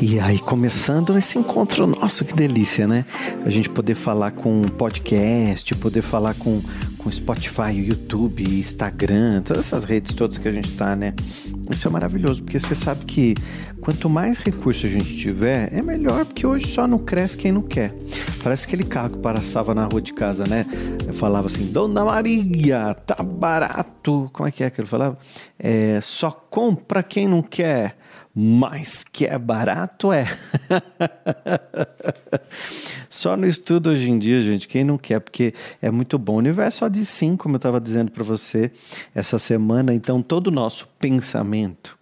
E aí, começando esse encontro nosso, que delícia, né? A gente poder falar com podcast, poder falar com, com Spotify, YouTube, Instagram, todas essas redes todas que a gente tá, né? Isso é maravilhoso, porque você sabe que quanto mais recurso a gente tiver, é melhor, porque hoje só não cresce quem não quer. Parece aquele carro que passava na rua de casa, né? Eu falava assim, Dona Maria, tá barato. Como é que é que ele falava? É, só compra quem não quer. Mas que é barato é. só no estudo hoje em dia, gente, quem não quer, porque é muito bom. O universo só de sim, como eu estava dizendo para você essa semana. Então, todo o nosso pensamento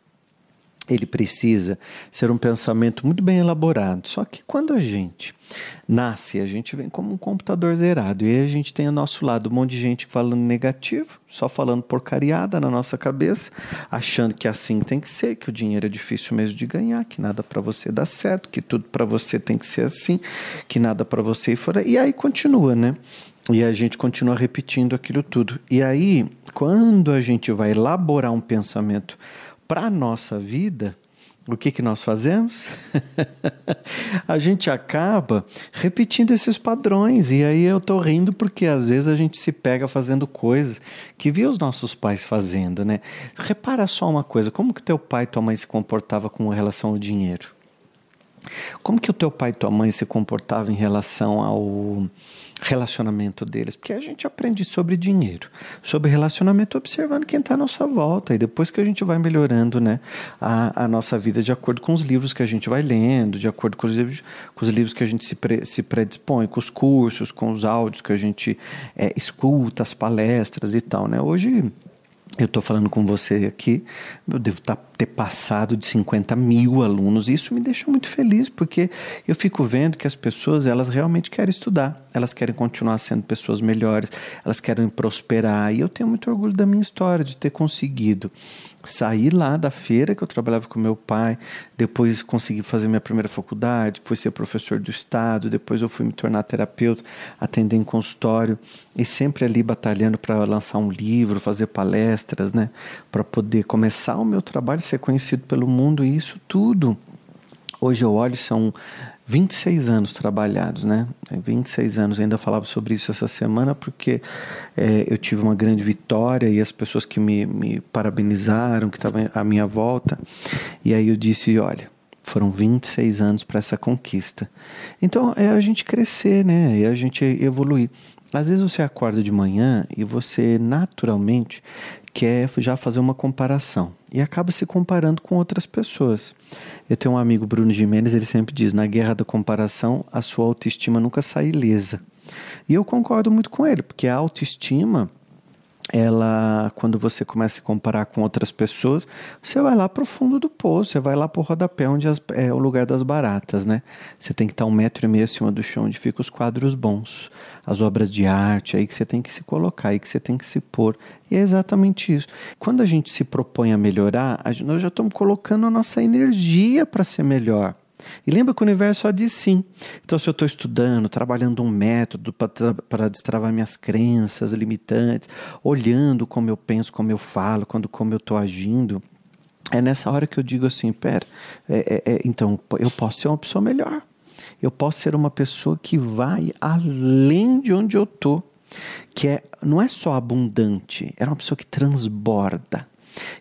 ele precisa ser um pensamento muito bem elaborado. Só que quando a gente nasce, a gente vem como um computador zerado. E aí a gente tem ao nosso lado um monte de gente falando negativo, só falando porcariada na nossa cabeça, achando que assim tem que ser, que o dinheiro é difícil mesmo de ganhar, que nada para você dá certo, que tudo para você tem que ser assim, que nada para você ir fora. E aí continua, né? E a gente continua repetindo aquilo tudo. E aí, quando a gente vai elaborar um pensamento para a nossa vida, o que, que nós fazemos? a gente acaba repetindo esses padrões. E aí eu tô rindo porque às vezes a gente se pega fazendo coisas que viu os nossos pais fazendo, né? Repara só uma coisa: como que teu pai e tua mãe se comportavam com relação ao dinheiro? Como que o teu pai e tua mãe se comportavam em relação ao relacionamento deles, porque a gente aprende sobre dinheiro, sobre relacionamento observando quem está à nossa volta e depois que a gente vai melhorando né, a, a nossa vida de acordo com os livros que a gente vai lendo, de acordo com os livros, com os livros que a gente se, pre, se predispõe, com os cursos, com os áudios que a gente é, escuta, as palestras e tal. Né? Hoje eu estou falando com você aqui, eu devo tá, ter passado de 50 mil alunos, isso me deixa muito feliz, porque eu fico vendo que as pessoas, elas realmente querem estudar, elas querem continuar sendo pessoas melhores, elas querem prosperar, e eu tenho muito orgulho da minha história, de ter conseguido saí lá da feira que eu trabalhava com meu pai, depois consegui fazer minha primeira faculdade, fui ser professor do estado, depois eu fui me tornar terapeuta, atender em consultório e sempre ali batalhando para lançar um livro, fazer palestras, né, para poder começar o meu trabalho, ser conhecido pelo mundo e isso tudo. Hoje eu olho são 26 anos trabalhados, né? 26 anos, ainda falava sobre isso essa semana porque é, eu tive uma grande vitória e as pessoas que me, me parabenizaram, que estavam à minha volta, e aí eu disse: olha, foram 26 anos para essa conquista. Então é a gente crescer, né? É a gente evoluir. Às vezes você acorda de manhã e você naturalmente quer já fazer uma comparação e acaba se comparando com outras pessoas. Eu tenho um amigo, Bruno Jimenez, ele sempre diz: na guerra da comparação, a sua autoestima nunca sai ilesa. E eu concordo muito com ele, porque a autoestima ela, quando você começa a comparar com outras pessoas, você vai lá para o fundo do poço, você vai lá para o rodapé, onde as, é o lugar das baratas, né? Você tem que estar um metro e meio acima do chão, onde ficam os quadros bons, as obras de arte, aí que você tem que se colocar, aí que você tem que se pôr. E é exatamente isso. Quando a gente se propõe a melhorar, a gente, nós já estamos colocando a nossa energia para ser melhor. E lembra que o universo só diz sim. Então, se eu estou estudando, trabalhando um método para destravar minhas crenças limitantes, olhando como eu penso, como eu falo, quando como eu estou agindo, é nessa hora que eu digo assim: pera, é, é, é, então eu posso ser uma pessoa melhor. Eu posso ser uma pessoa que vai além de onde eu estou. Que é, não é só abundante, é uma pessoa que transborda.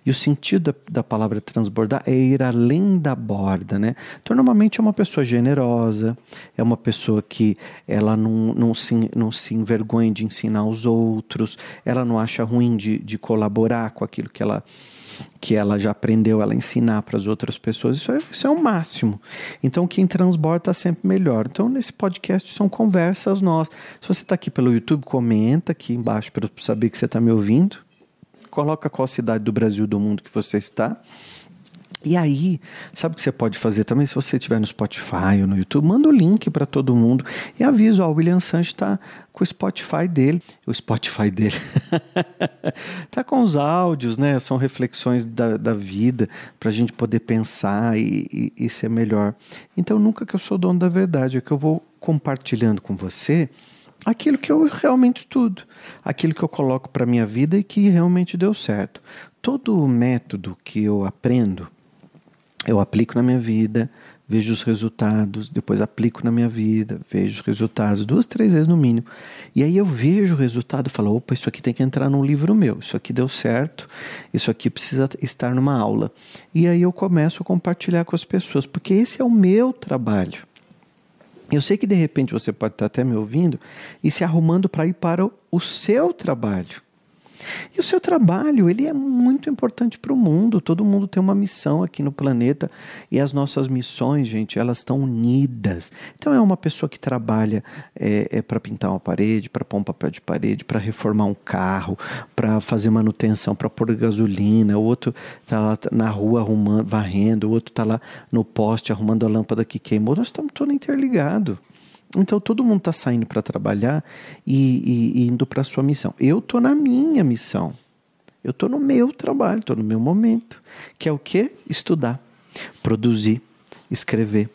E o sentido da, da, palavra transbordar é ir além da borda, né? Então, normalmente é uma pessoa generosa, é uma pessoa que ela não, não, se, não se envergonha de ensinar aos outros, ela não acha ruim de, de colaborar com aquilo que ela que ela já aprendeu ela ensinar para as outras pessoas, isso é, isso é o máximo. Então, quem transborda está sempre melhor. Então, nesse podcast são conversas nossas. Se você está aqui pelo YouTube, comenta aqui embaixo para saber que você está me ouvindo coloca qual cidade do Brasil do mundo que você está. E aí, sabe o que você pode fazer também? Se você estiver no Spotify ou no YouTube, manda o link para todo mundo e avisa: o William Sanches está com o Spotify dele. O Spotify dele. tá com os áudios, né? São reflexões da, da vida para a gente poder pensar e, e, e ser melhor. Então, nunca que eu sou dono da verdade, é que eu vou compartilhando com você aquilo que eu realmente estudo, aquilo que eu coloco para minha vida e que realmente deu certo. Todo método que eu aprendo, eu aplico na minha vida, vejo os resultados, depois aplico na minha vida, vejo os resultados, duas, três vezes no mínimo. E aí eu vejo o resultado e falo: opa, isso aqui tem que entrar num livro meu, isso aqui deu certo, isso aqui precisa estar numa aula. E aí eu começo a compartilhar com as pessoas, porque esse é o meu trabalho. Eu sei que de repente você pode estar até me ouvindo e se arrumando para ir para o seu trabalho. E o seu trabalho, ele é muito importante para o mundo. Todo mundo tem uma missão aqui no planeta e as nossas missões, gente, elas estão unidas. Então é uma pessoa que trabalha é, é para pintar uma parede, para pôr um papel de parede, para reformar um carro, para fazer manutenção, para pôr gasolina. O outro está lá na rua arrumando, varrendo. O outro está lá no poste arrumando a lâmpada que queimou. Nós estamos todos interligados. Então todo mundo está saindo para trabalhar e, e, e indo para a sua missão. Eu estou na minha missão. Eu estou no meu trabalho, estou no meu momento, que é o que? Estudar, produzir, escrever,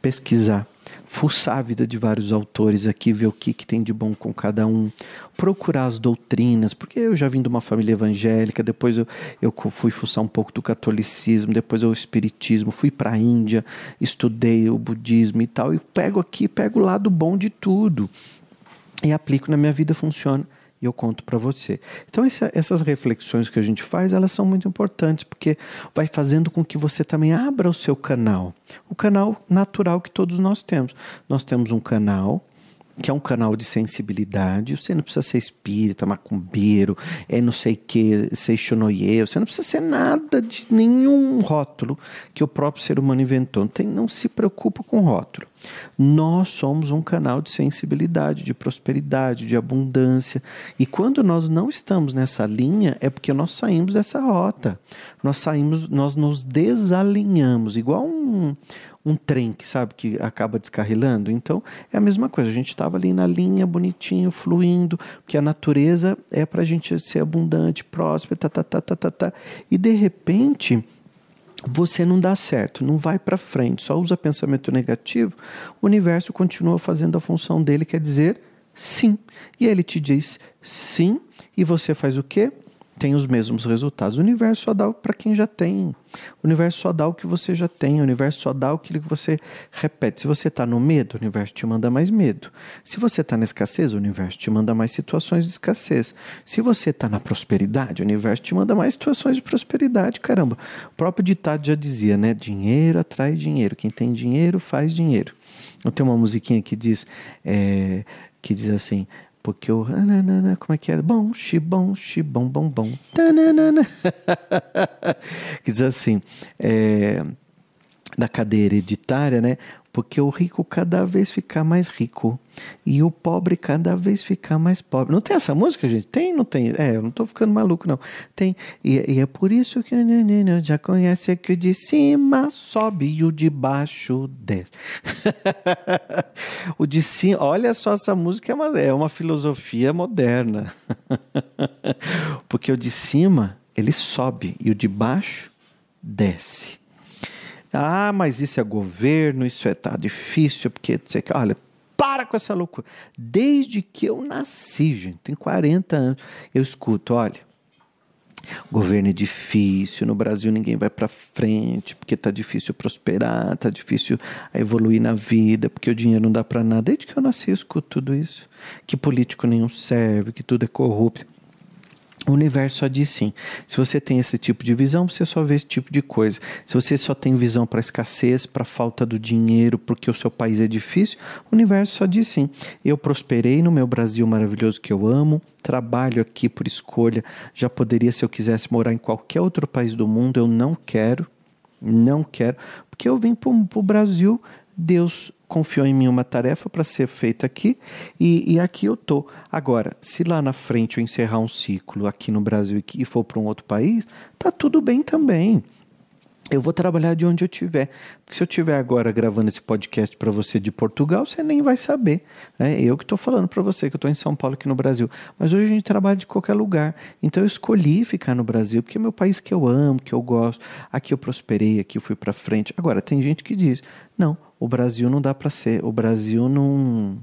pesquisar, fuçar a vida de vários autores aqui, ver o que, que tem de bom com cada um, procurar as doutrinas, porque eu já vim de uma família evangélica, depois eu, eu fui fuçar um pouco do catolicismo, depois o espiritismo, fui para a Índia, estudei o budismo e tal, e pego aqui, pego o lado bom de tudo e aplico na minha vida, funciona e eu conto para você. Então essa, essas reflexões que a gente faz, elas são muito importantes porque vai fazendo com que você também abra o seu canal, o canal natural que todos nós temos. Nós temos um canal que é um canal de sensibilidade. Você não precisa ser espírita, macumbeiro, é não sei que, ser xonoye, você não precisa ser nada de nenhum rótulo que o próprio ser humano inventou. Não, tem, não se preocupa com rótulo. Nós somos um canal de sensibilidade, de prosperidade, de abundância. E quando nós não estamos nessa linha, é porque nós saímos dessa rota. Nós saímos, nós nos desalinhamos, igual um, um trem que sabe que acaba descarrilando. Então é a mesma coisa. A gente estava ali na linha, bonitinho, fluindo, porque a natureza é para a gente ser abundante, próspero, tá, tá, tá, tá, tá, tá. E de repente você não dá certo, não vai para frente, só usa pensamento negativo, o universo continua fazendo a função dele, quer dizer sim. E ele te diz sim, e você faz o quê? Tem os mesmos resultados. O universo só dá para quem já tem. O universo só dá o que você já tem. O universo só dá aquilo que você repete. Se você está no medo, o universo te manda mais medo. Se você está na escassez, o universo te manda mais situações de escassez. Se você está na prosperidade, o universo te manda mais situações de prosperidade. Caramba, o próprio ditado já dizia, né? Dinheiro atrai dinheiro. Quem tem dinheiro faz dinheiro. Eu tenho uma musiquinha que diz, é, que diz assim: porque o. Como é que era? Bom, xibom, xibom, bom, bom. que diz assim. É, da cadeia hereditária, né? Porque o rico cada vez fica mais rico e o pobre cada vez fica mais pobre. Não tem essa música, gente? Tem, não tem? É, eu não estou ficando maluco, não. Tem. E, e é por isso que já conhece que o de cima sobe e o de baixo desce. o de cima, olha só, essa música é uma, é uma filosofia moderna. porque o de cima, ele sobe e o de baixo desce. Ah, mas isso é governo, isso é tá difícil, porque você que, olha, para com essa loucura. Desde que eu nasci, gente, tem 40 anos, eu escuto, olha, governo é difícil, no Brasil ninguém vai para frente, porque tá difícil prosperar, tá difícil evoluir na vida, porque o dinheiro não dá para nada. Desde que eu nasci eu escuto tudo isso, que político nenhum serve, que tudo é corrupto. O universo só diz sim. Se você tem esse tipo de visão, você só vê esse tipo de coisa. Se você só tem visão para escassez, para falta do dinheiro, porque o seu país é difícil, o universo só diz sim. Eu prosperei no meu Brasil maravilhoso que eu amo, trabalho aqui por escolha. Já poderia, se eu quisesse, morar em qualquer outro país do mundo, eu não quero. Não quero, porque eu vim para o Brasil Deus confiou em mim uma tarefa para ser feita aqui e, e, aqui eu tô. Agora, se lá na frente eu encerrar um ciclo aqui no Brasil e for para um outro país, tá tudo bem também. Eu vou trabalhar de onde eu estiver. Porque se eu estiver agora gravando esse podcast para você de Portugal, você nem vai saber. Né? Eu que estou falando para você, que eu estou em São Paulo, aqui no Brasil. Mas hoje a gente trabalha de qualquer lugar. Então eu escolhi ficar no Brasil, porque é meu país que eu amo, que eu gosto. Aqui eu prosperei, aqui eu fui para frente. Agora, tem gente que diz: não, o Brasil não dá para ser, o Brasil não.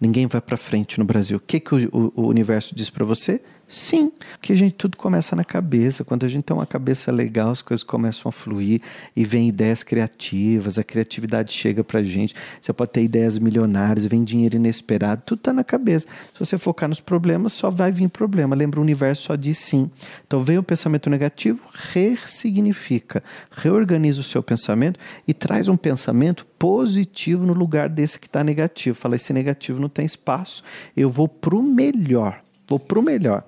Ninguém vai para frente no Brasil. O que, que o, o, o universo diz para você? Sim, porque a gente tudo começa na cabeça. Quando a gente tem uma cabeça legal, as coisas começam a fluir e vem ideias criativas, a criatividade chega pra gente. Você pode ter ideias milionárias, vem dinheiro inesperado, tudo tá na cabeça. Se você focar nos problemas, só vai vir problema. Lembra, o universo só diz sim. Então vem o pensamento negativo, ressignifica, reorganiza o seu pensamento e traz um pensamento positivo no lugar desse que está negativo. Fala, esse negativo não tem espaço, eu vou pro melhor. Vou pro melhor.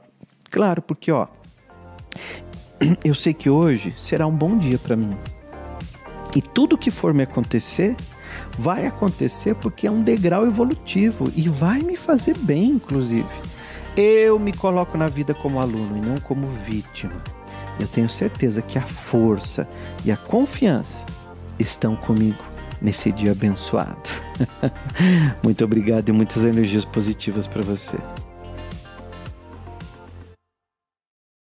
Claro, porque ó, eu sei que hoje será um bom dia para mim. E tudo que for me acontecer, vai acontecer porque é um degrau evolutivo e vai me fazer bem, inclusive. Eu me coloco na vida como aluno e não como vítima. Eu tenho certeza que a força e a confiança estão comigo nesse dia abençoado. Muito obrigado e muitas energias positivas para você.